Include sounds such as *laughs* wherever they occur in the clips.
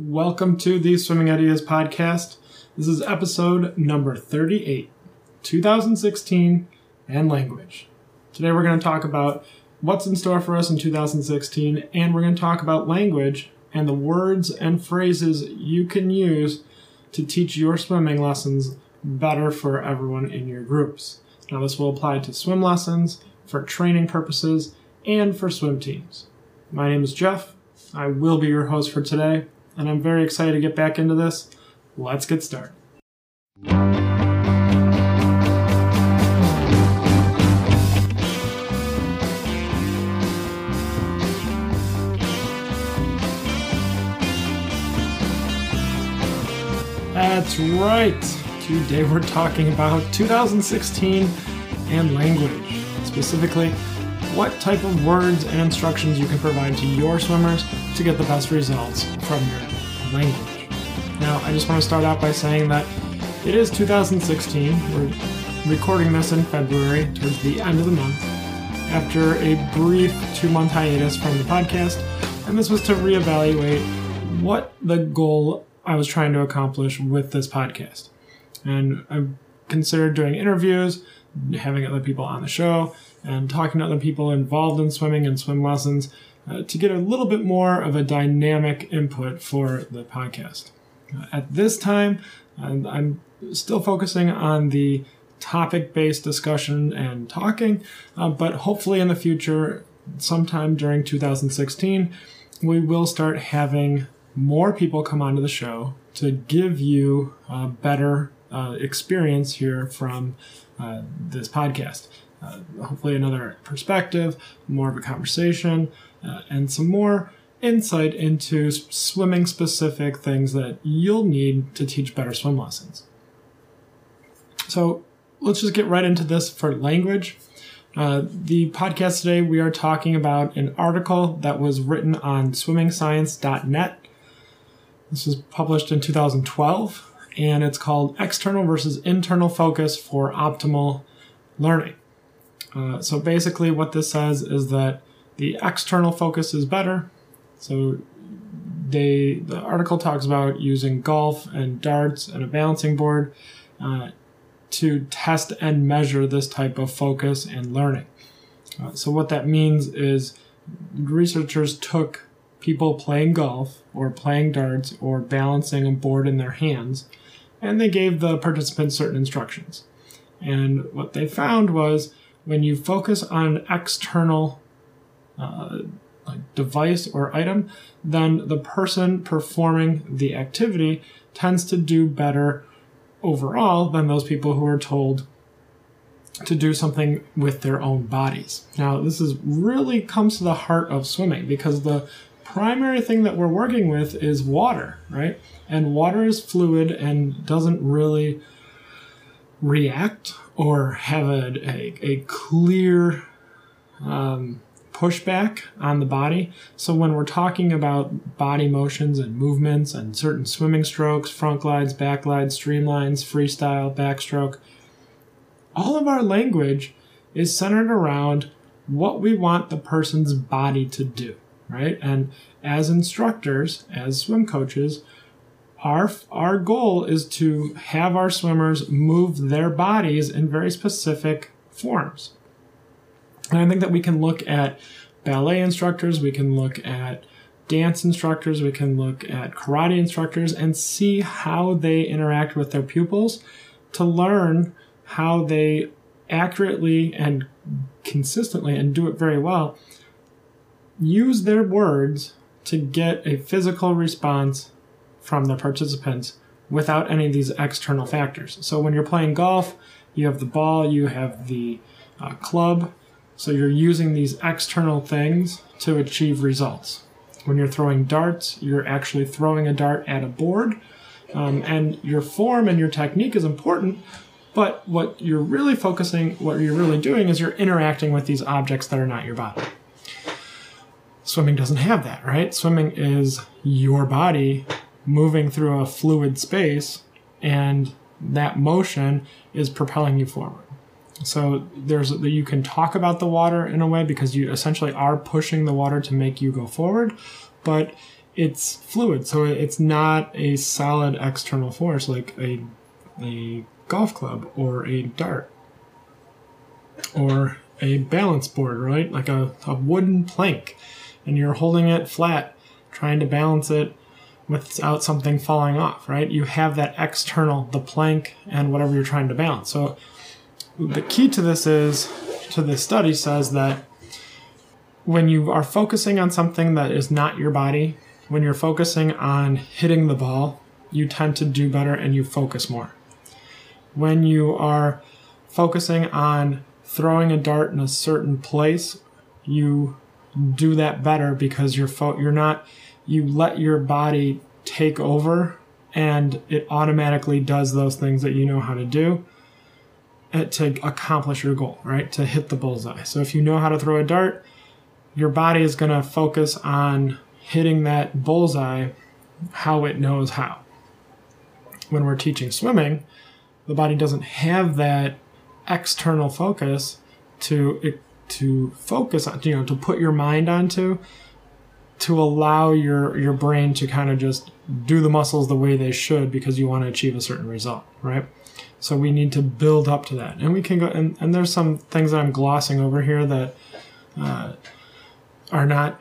Welcome to the Swimming Ideas Podcast. This is episode number 38, 2016, and language. Today we're going to talk about what's in store for us in 2016, and we're going to talk about language and the words and phrases you can use to teach your swimming lessons better for everyone in your groups. Now, this will apply to swim lessons, for training purposes, and for swim teams. My name is Jeff. I will be your host for today and I'm very excited to get back into this. Let's get started. That's right. Today we're talking about 2016 and language. Specifically, what type of words and instructions you can provide to your swimmers to get the best results from your language. Now, I just want to start out by saying that it is 2016. We're recording this in February, towards the end of the month, after a brief two month hiatus from the podcast. And this was to reevaluate what the goal I was trying to accomplish with this podcast. And I considered doing interviews, having other people on the show, and talking to other people involved in swimming and swim lessons uh, to get a little bit more of a dynamic input for the podcast. Uh, at this time, I'm, I'm, still focusing on the topic based discussion and talking, uh, but hopefully in the future, sometime during 2016, we will start having more people come onto the show to give you a better uh, experience here from uh, this podcast. Hopefully, another perspective, more of a conversation, uh, and some more insight into swimming specific things that you'll need to teach better swim lessons. So let's just get right into this for language. Uh, the podcast today, we are talking about an article that was written on swimmingscience.net. This was published in 2012, and it's called External versus Internal Focus for Optimal Learning. Uh, so basically, what this says is that the external focus is better. So they the article talks about using golf and darts and a balancing board uh, to test and measure this type of focus and learning. Uh, so what that means is researchers took people playing golf or playing darts or balancing a board in their hands and they gave the participants certain instructions. And what they found was when you focus on external uh, like device or item, then the person performing the activity tends to do better overall than those people who are told to do something with their own bodies. Now, this is really comes to the heart of swimming because the primary thing that we're working with is water, right? And water is fluid and doesn't really react or have a, a, a clear um, pushback on the body. So when we're talking about body motions and movements and certain swimming strokes, front glides, back glides, streamlines, freestyle, backstroke, all of our language is centered around what we want the person's body to do, right? And as instructors, as swim coaches, our our goal is to have our swimmers move their bodies in very specific forms. And I think that we can look at ballet instructors, we can look at dance instructors, we can look at karate instructors and see how they interact with their pupils to learn how they accurately and consistently and do it very well use their words to get a physical response from the participants without any of these external factors. So when you're playing golf, you have the ball, you have the uh, club, so you're using these external things to achieve results. When you're throwing darts, you're actually throwing a dart at a board, um, and your form and your technique is important. But what you're really focusing, what you're really doing, is you're interacting with these objects that are not your body. Swimming doesn't have that, right? Swimming is your body moving through a fluid space, and that motion is propelling you forward. So there's you can talk about the water in a way because you essentially are pushing the water to make you go forward, but it's fluid, so it's not a solid external force like a a golf club or a dart or a balance board, right? Like a, a wooden plank, and you're holding it flat, trying to balance it without something falling off, right? You have that external, the plank, and whatever you're trying to balance. So the key to this is, to this study says that when you are focusing on something that is not your body, when you're focusing on hitting the ball, you tend to do better and you focus more. When you are focusing on throwing a dart in a certain place, you do that better because you're fo- you're not you let your body take over and it automatically does those things that you know how to do to accomplish your goal, right? To hit the bullseye. So if you know how to throw a dart, your body is going to focus on hitting that bullseye how it knows how. When we're teaching swimming, the body doesn't have that external focus to to focus on, you know, to put your mind onto to allow your your brain to kind of just do the muscles the way they should because you want to achieve a certain result, right? So we need to build up to that, and we can go. And, and there's some things that I'm glossing over here that uh, are not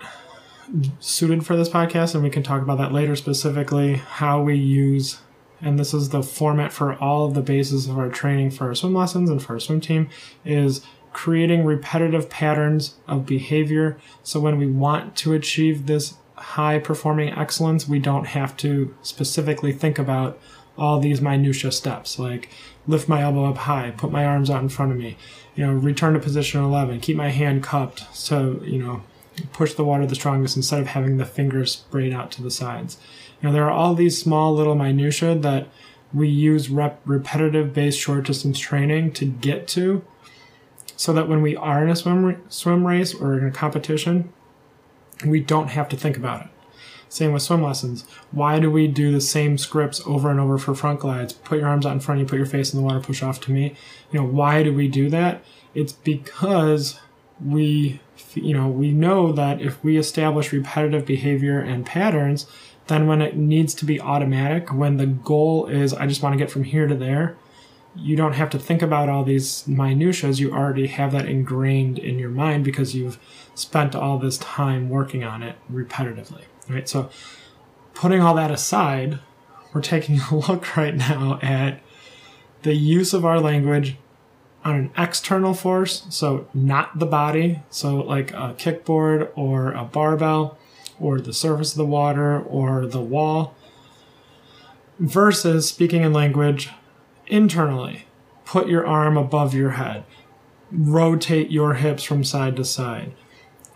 suited for this podcast, and we can talk about that later. Specifically, how we use, and this is the format for all of the bases of our training for our swim lessons and for our swim team is creating repetitive patterns of behavior. So when we want to achieve this high performing excellence, we don't have to specifically think about all these minutia steps like lift my elbow up high, put my arms out in front of me, you know, return to position 11, keep my hand cupped so, you know, push the water the strongest instead of having the fingers sprayed out to the sides. You know, there are all these small little minutia that we use rep- repetitive based short distance training to get to so that when we are in a swim swim race or in a competition, we don't have to think about it. Same with swim lessons. Why do we do the same scripts over and over for front glides? Put your arms out in front of you, put your face in the water, push off to me. You know, why do we do that? It's because we, you know, we know that if we establish repetitive behavior and patterns, then when it needs to be automatic, when the goal is I just want to get from here to there, you don't have to think about all these minutiae. You already have that ingrained in your mind because you've spent all this time working on it repetitively, right? So, putting all that aside, we're taking *laughs* a look right now at the use of our language on an external force, so not the body, so like a kickboard or a barbell or the surface of the water or the wall, versus speaking in language internally. Put your arm above your head. Rotate your hips from side to side.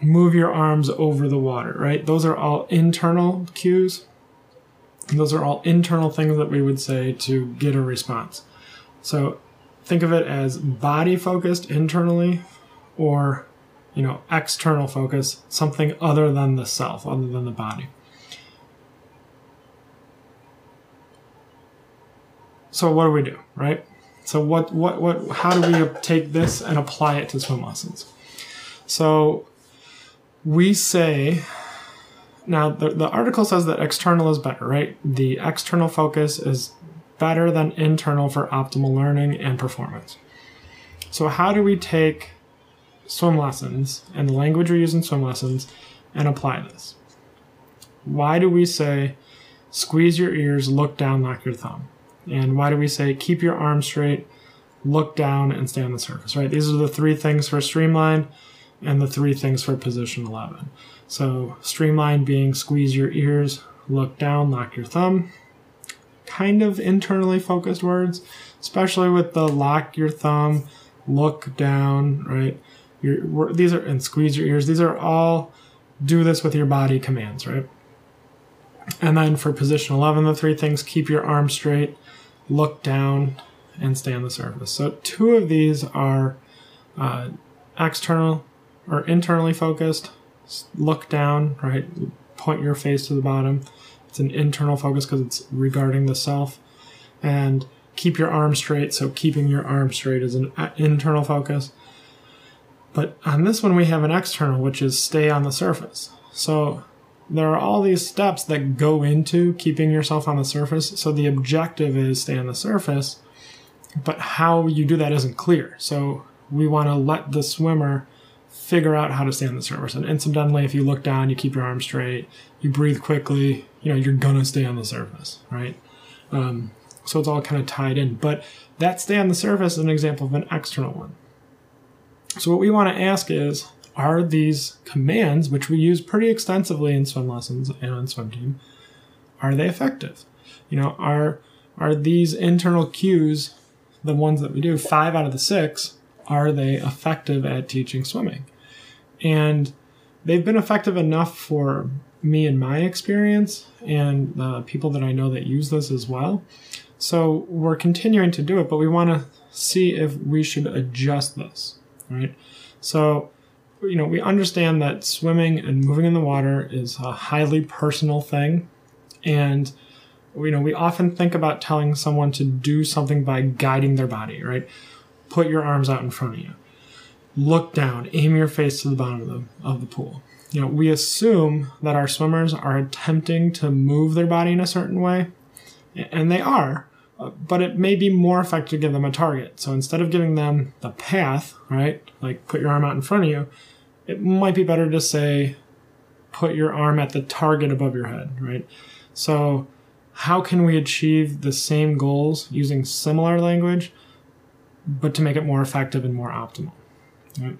Move your arms over the water, right? Those are all internal cues. Those are all internal things that we would say to get a response. So think of it as body focused internally or you know external focus something other than the self other than the body so what do we do, right? So what what what how do we take this and apply it to swim lessons? So we say now the, the article says that external is better, right? The external focus is better than internal for optimal learning and performance. So how do we take swim lessons and the language we use in swim lessons and apply this? Why do we say squeeze your ears, look down, lock your thumb? And why do we say keep your arms straight, look down, and stay on the surface, right? These are the three things for streamline and the three things for position 11. So, streamline being squeeze your ears, look down, lock your thumb. Kind of internally focused words, especially with the lock your thumb, look down, right? Your, these are, and squeeze your ears. These are all do this with your body commands, right? And then for position 11, the three things keep your arm straight, look down, and stay on the surface. So two of these are uh, external or internally focused. Look down, right? Point your face to the bottom. It's an internal focus because it's regarding the self. And keep your arm straight. So keeping your arm straight is an uh, internal focus. But on this one, we have an external, which is stay on the surface. So there are all these steps that go into keeping yourself on the surface. So the objective is stay on the surface, but how you do that isn't clear. So we want to let the swimmer figure out how to stay on the surface. And incidentally, if you look down, you keep your arms straight, you breathe quickly, you know, you're gonna stay on the surface, right? Um, so it's all kind of tied in. But that stay on the surface is an example of an external one. So what we want to ask is, are these commands, which we use pretty extensively in swim lessons and on swim team, are they effective? You know, are are these internal cues the ones that we do? Five out of the six are they effective at teaching swimming? And they've been effective enough for me in my experience and the people that I know that use this as well. So we're continuing to do it, but we want to see if we should adjust this, right? So, you know, we understand that swimming and moving in the water is a highly personal thing. And, you know, we often think about telling someone to do something by guiding their body, right? Put your arms out in front of you. Look down, aim your face to the bottom of the, of the pool. You know, we assume that our swimmers are attempting to move their body in a certain way, and they are, uh, but it may be more effective to give them a target. So instead of giving them the path, right, like put your arm out in front of you, it might be better to say, put your arm at the target above your head, right? So, how can we achieve the same goals using similar language, but to make it more effective and more optimal? Right?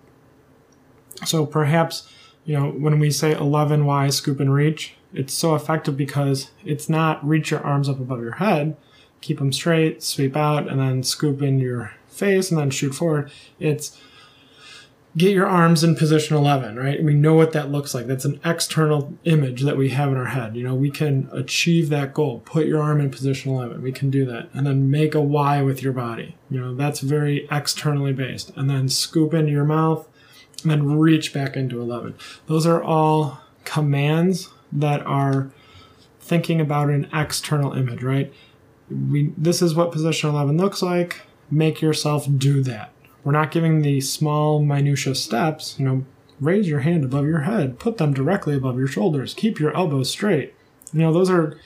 So perhaps, you know, when we say 11Y scoop and reach, it's so effective because it's not reach your arms up above your head, keep them straight, sweep out, and then scoop in your face and then shoot forward. It's get your arms in position 11, right? We know what that looks like. That's an external image that we have in our head. You know, we can achieve that goal. Put your arm in position 11. We can do that. And then make a Y with your body. You know, that's very externally based. And then scoop into your mouth and then reach back into 11. Those are all commands that are thinking about an external image, right? We, this is what position 11 looks like. Make yourself do that we're not giving the small minutia steps, you know, raise your hand above your head, put them directly above your shoulders, keep your elbows straight. You know, those are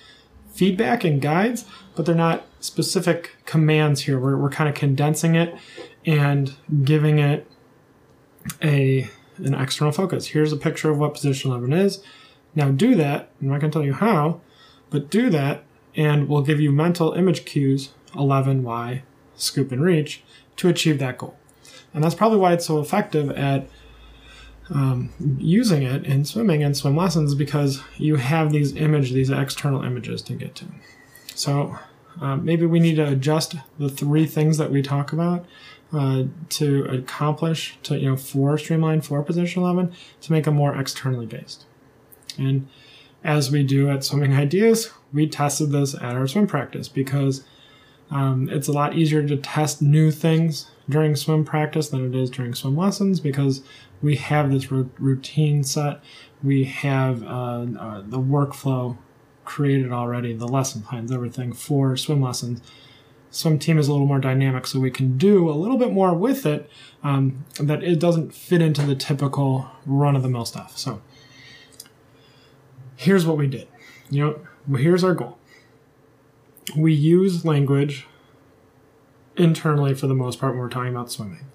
feedback and guides, but they're not specific commands here. We're, we're kind of condensing it and giving it a an external focus. Here's a picture of what position 11 is. Now do that. I'm not going to tell you how, but do that, and we'll give you mental image cues 11Y, scoop and reach to achieve that goal. And that's probably why it's so effective at um, using it in swimming and swim lessons because you have these image, these external images to get to. So uh, maybe we need to adjust the three things that we talk about uh, to accomplish to you know for streamline for position 11 to make them more externally based. And as we do at Swimming Ideas, we tested this at our swim practice because um, it's a lot easier to test new things during swim practice than it is during swim lessons because we have this routine set. We have uh, uh, the workflow created already, the lesson plans, everything for swim lessons. Swim team is a little more dynamic, so we can do a little bit more with it um, that it doesn't fit into the typical run of the mill stuff. So here's what we did. You know, here's our goal we use language internally for the most part when we're talking about swimming.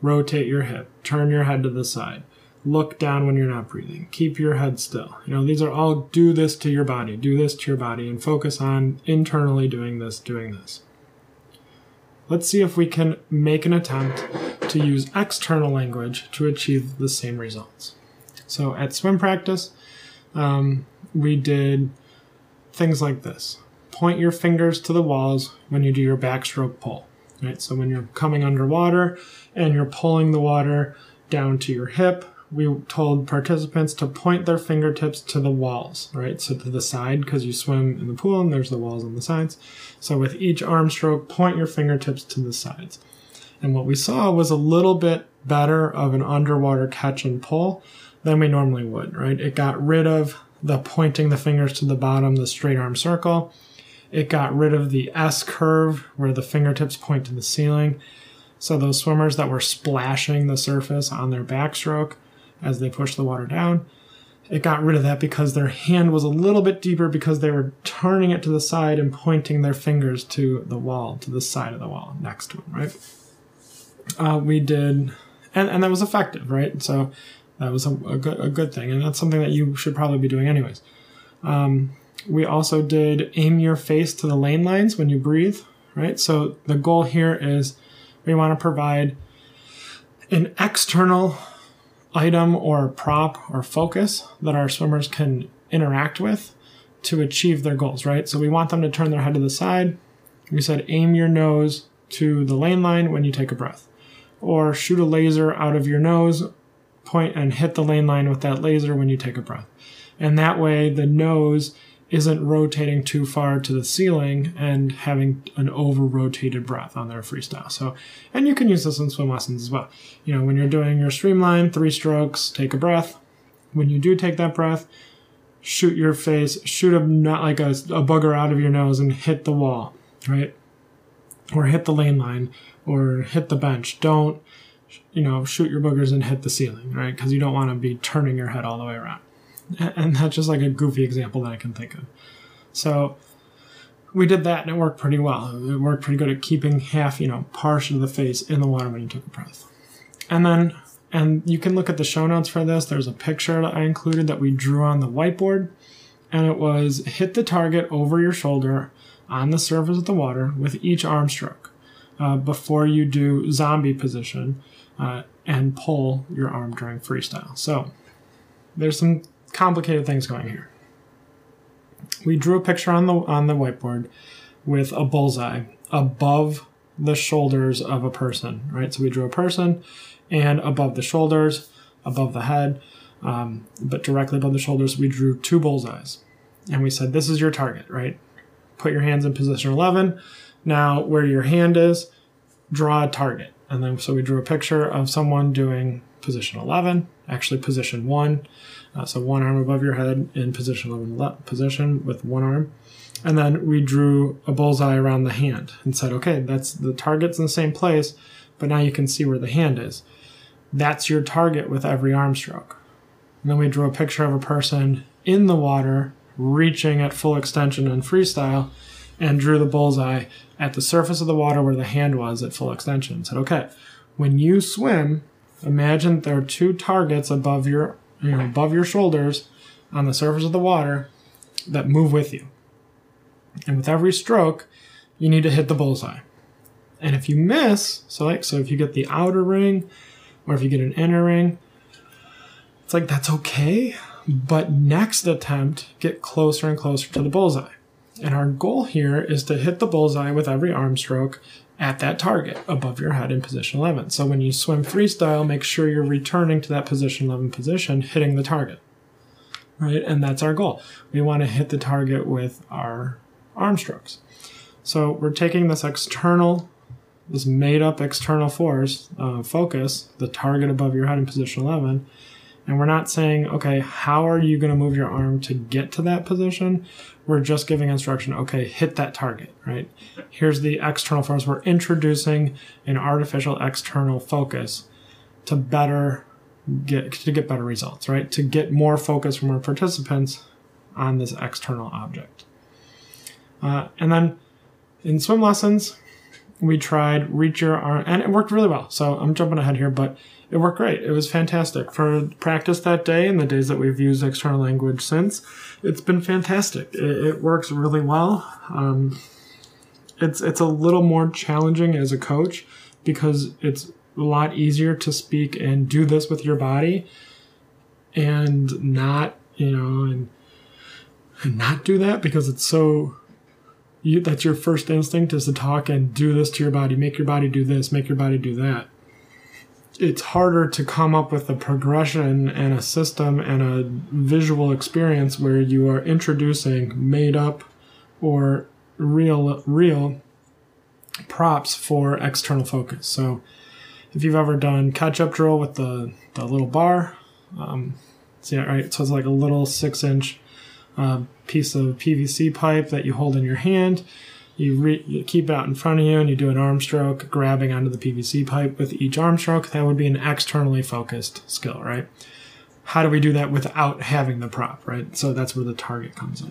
Rotate your hip, turn your head to the side, look down when you're not breathing, keep your head still. You know, these are all do this to your body, do this to your body, and focus on internally doing this, doing this. Let's see if we can make an attempt to use external language to achieve the same results. So at swim practice, um, we did things like this point your fingers to the walls when you do your backstroke pull. Right? So when you're coming underwater and you're pulling the water down to your hip, we told participants to point their fingertips to the walls, right? So to the side because you swim in the pool and there's the walls on the sides. So with each arm stroke, point your fingertips to the sides. And what we saw was a little bit better of an underwater catch and pull than we normally would, right? It got rid of the pointing the fingers to the bottom, the straight arm circle, it got rid of the S curve where the fingertips point to the ceiling. So those swimmers that were splashing the surface on their backstroke as they push the water down, it got rid of that because their hand was a little bit deeper because they were turning it to the side and pointing their fingers to the wall, to the side of the wall next to them, right? Uh, we did, and, and that was effective, right? So that was a, a, good, a good thing, and that's something that you should probably be doing anyways. Um, we also did aim your face to the lane lines when you breathe, right? So the goal here is we want to provide an external item or prop or focus that our swimmers can interact with to achieve their goals, right? So we want them to turn their head to the side. We said aim your nose to the lane line when you take a breath, or shoot a laser out of your nose, point and hit the lane line with that laser when you take a breath. And that way, the nose isn't rotating too far to the ceiling and having an over rotated breath on their freestyle. So, and you can use this in swim lessons as well. You know, when you're doing your streamline, three strokes, take a breath. When you do take that breath, shoot your face, shoot a not like a, a bugger out of your nose and hit the wall, right? Or hit the lane line or hit the bench. Don't, you know, shoot your boogers and hit the ceiling, right? Because you don't want to be turning your head all the way around and that's just like a goofy example that I can think of. So we did that and it worked pretty well. It worked pretty good at keeping half, you know, partial of the face in the water when you took a breath. And then, and you can look at the show notes for this. There's a picture that I included that we drew on the whiteboard, and it was hit the target over your shoulder on the surface of the water with each arm stroke uh, before you do zombie position uh, and pull your arm during freestyle. So there's some complicated things going here. We drew a picture on the on the whiteboard with a bullseye above the shoulders of a person, right? So we drew a person and above the shoulders, above the head, um, but directly above the shoulders, we drew two bullseyes. And we said, this is your target, right? Put your hands in position 11. Now, where your hand is, draw a target. And then, so we drew a picture of someone doing position 11, actually position 1. Uh, so one arm above your head in position 11 position with one arm. And then we drew a bullseye around the hand and said, okay, that's the target's in the same place, but now you can see where the hand is. That's your target with every arm stroke. And then we drew a picture of a person in the water reaching at full extension and freestyle and drew the bullseye at the surface of the water where the hand was at full extension. And said, okay, when you swim, imagine there are two targets above your you know, above your shoulders on the surface of the water that move with you. And with every stroke, you need to hit the bullseye. And if you miss, so like so if you get the outer ring or if you get an inner ring, it's like that's okay, but next attempt get closer and closer to the bullseye. And our goal here is to hit the bullseye with every arm stroke at that target above your head in position 11. So when you swim freestyle, make sure you're returning to that position 11 position, hitting the target. Right? And that's our goal. We want to hit the target with our arm strokes. So we're taking this external, this made up external force, uh, focus, the target above your head in position 11, and we're not saying, okay, how are you going to move your arm to get to that position? We're just giving instruction, okay, hit that target, right? Here's the external force. We're introducing an artificial external focus to better get to get better results, right? To get more focus from our participants on this external object. Uh, and then in swim lessons, we tried reach your arm, and it worked really well. So I'm jumping ahead here, but it worked great. It was fantastic for practice that day and the days that we've used external language since. It's been fantastic. It, it works really well. Um, it's it's a little more challenging as a coach because it's a lot easier to speak and do this with your body and not you know and, and not do that because it's so you, that's your first instinct is to talk and do this to your body make your body do this make your body do that it's harder to come up with a progression and a system and a visual experience where you are introducing made up or real real props for external focus. So if you've ever done catch up drill with the, the little bar, um, see it right? So it's like a little six inch uh, piece of PVC pipe that you hold in your hand you, re- you keep it out in front of you and you do an arm stroke, grabbing onto the PVC pipe with each arm stroke. That would be an externally focused skill, right? how do we do that without having the prop, right? So that's where the target comes in.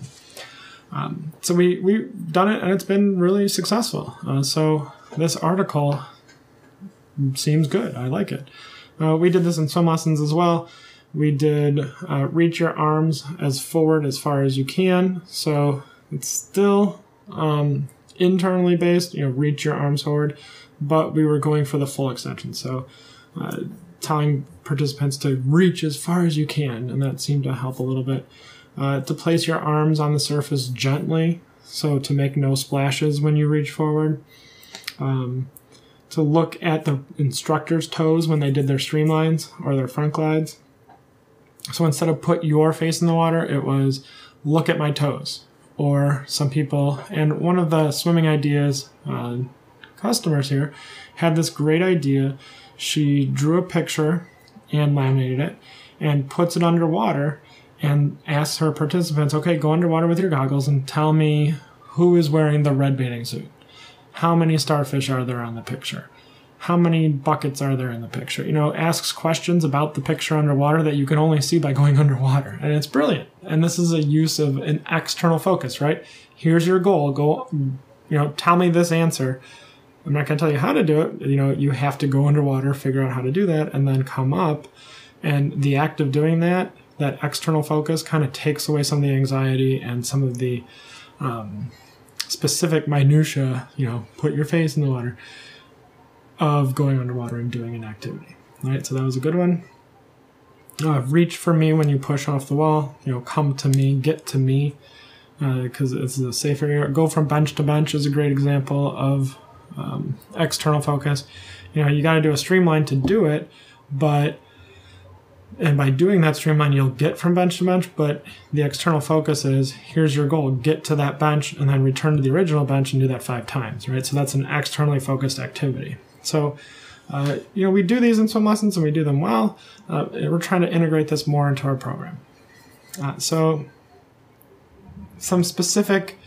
Um, so we we've done it and it's been really successful. Uh, so this article seems good. I like it. Uh, we did this in swim lessons as well. We did uh, reach your arms as forward as far as you can. So it's still um, internally based, you know, reach your arms forward, but we were going for the full extension. So uh, telling participants to reach as far as you can, and that seemed to help a little bit. Uh, to place your arms on the surface gently, so to make no splashes when you reach forward. Um, to look at the instructor's toes when they did their streamlines or their front glides. So instead of put your face in the water, it was look at my toes. Or some people, and one of the swimming ideas uh, customers here had this great idea. She drew a picture and laminated it and puts it underwater and asks her participants, okay, go underwater with your goggles and tell me who is wearing the red bathing suit. How many starfish are there on the picture? How many buckets are there in the picture? You know, asks questions about the picture underwater that you can only see by going *laughs* underwater. And it's brilliant. And this is a use of an external focus, right? Here's your goal. Go, you know, tell me this answer. I'm not going to tell you how to do it. You know, you have to go underwater, figure out how to do that, and then come up. And the act of doing that, that external focus, kind of takes away some of the anxiety and some of the um, specific minutia, you know, put your face in the water of going underwater and doing an activity. All right, so that was a good one. Uh, reach for me when you push off the wall. You know, come to me, get to me, because uh, it's a safer area. Go from bench to bench is a great example of um, external focus. You know, you got to do a streamline to do it, but and by doing that streamline, you'll get from bench to bench, but the external focus is here's your goal get to that bench and then return to the original bench and do that five times, right? So that's an externally focused activity. So, uh, you know, we do these in swim lessons and we do them well. Uh, we're trying to integrate this more into our program. Uh, so, some specific,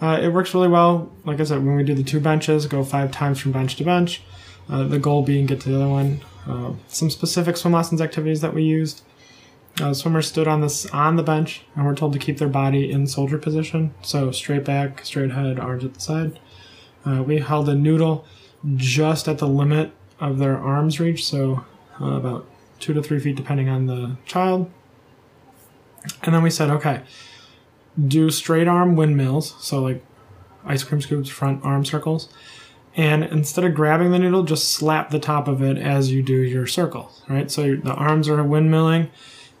uh, it works really well. Like I said, when we do the two benches, go five times from bench to bench. Uh, the goal being get to the other one uh, some specific swim lessons activities that we used. Swimmers stood on this on the bench and were told to keep their body in soldier position, so straight back, straight head, arms at the side. We held a noodle just at the limit of their arms reach, so uh, about two to three feet depending on the child. And then we said, okay, do straight arm windmills, so like ice cream scoops, front arm circles, and instead of grabbing the noodle, just slap the top of it as you do your circle, right? So the arms are windmilling,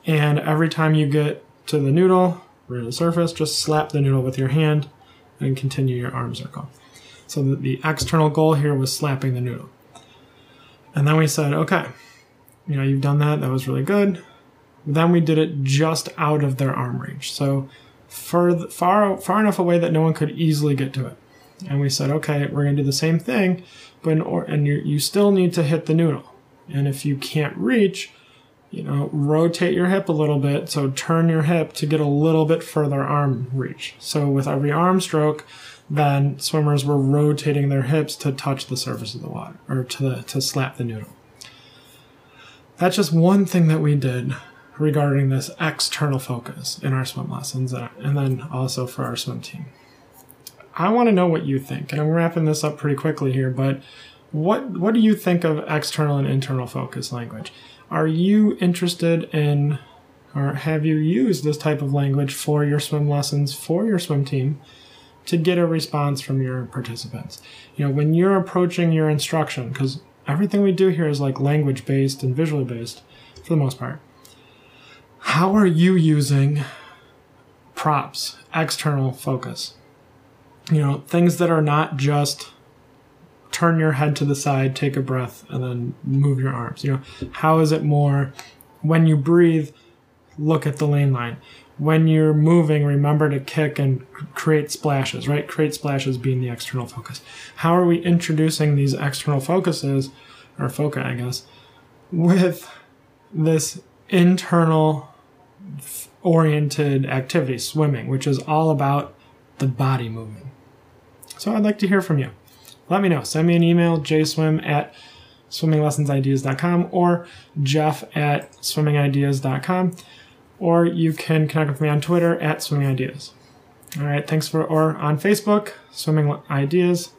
and every time you get to the noodle, or the surface, just slap the noodle with your hand and continue your arm circle. So the, external goal here was slapping the noodle. And then we said, okay, you know, you've done that, that was really good. Then we did it just out of their arm reach. So far, far, far enough away that no one could easily get to it and we said, okay, we're going to do the same thing, but in or, and you you still need to hit the noodle. And if you can't reach, you know, rotate your hip a little bit. So turn your hip to get a little bit further arm reach. So with every arm stroke, then swimmers were rotating their hips to touch the surface of the water or to to slap the noodle. That's just one thing that we did regarding this external focus in our swim lessons and then also for our swim team. I want to know what you think, and I'm wrapping this up pretty quickly here, but what what do you think of external and internal focus language? Are you interested in or have you used this type of language for your swim lessons for your swim team to get a response from your participants? You know, when you're approaching your instruction, because everything we do here is like language based and visually based for the most part. How are you using props, external focus? you know, things that are not just turn your head to the side, take a breath, and then move your arms. You know, how is it more when you breathe, look at the lane line. When you're moving, remember to kick and create splashes, right? Create splashes being the external focus. How are we introducing these external focuses, or foci, I guess, with this internal oriented activity, swimming, which is all about the body moving? So I'd like to hear from you. Let me know. Send me an email, jswim at swimminglessonsideas.com or jeff at swimmingideas.com. Or you can connect with me on Twitter at Swimming Ideas. All right, thanks for, or on Facebook, Swimming Ideas.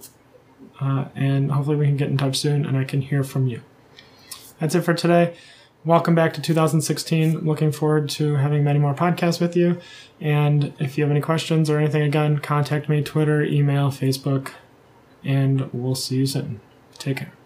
Uh, and hopefully we can get in touch soon and I can hear from you. That's it for today. Welcome back to 2016. Looking forward to having many more podcasts with you. And if you have any questions or anything, again, contact me Twitter, email, Facebook, and we'll see you soon. Take care.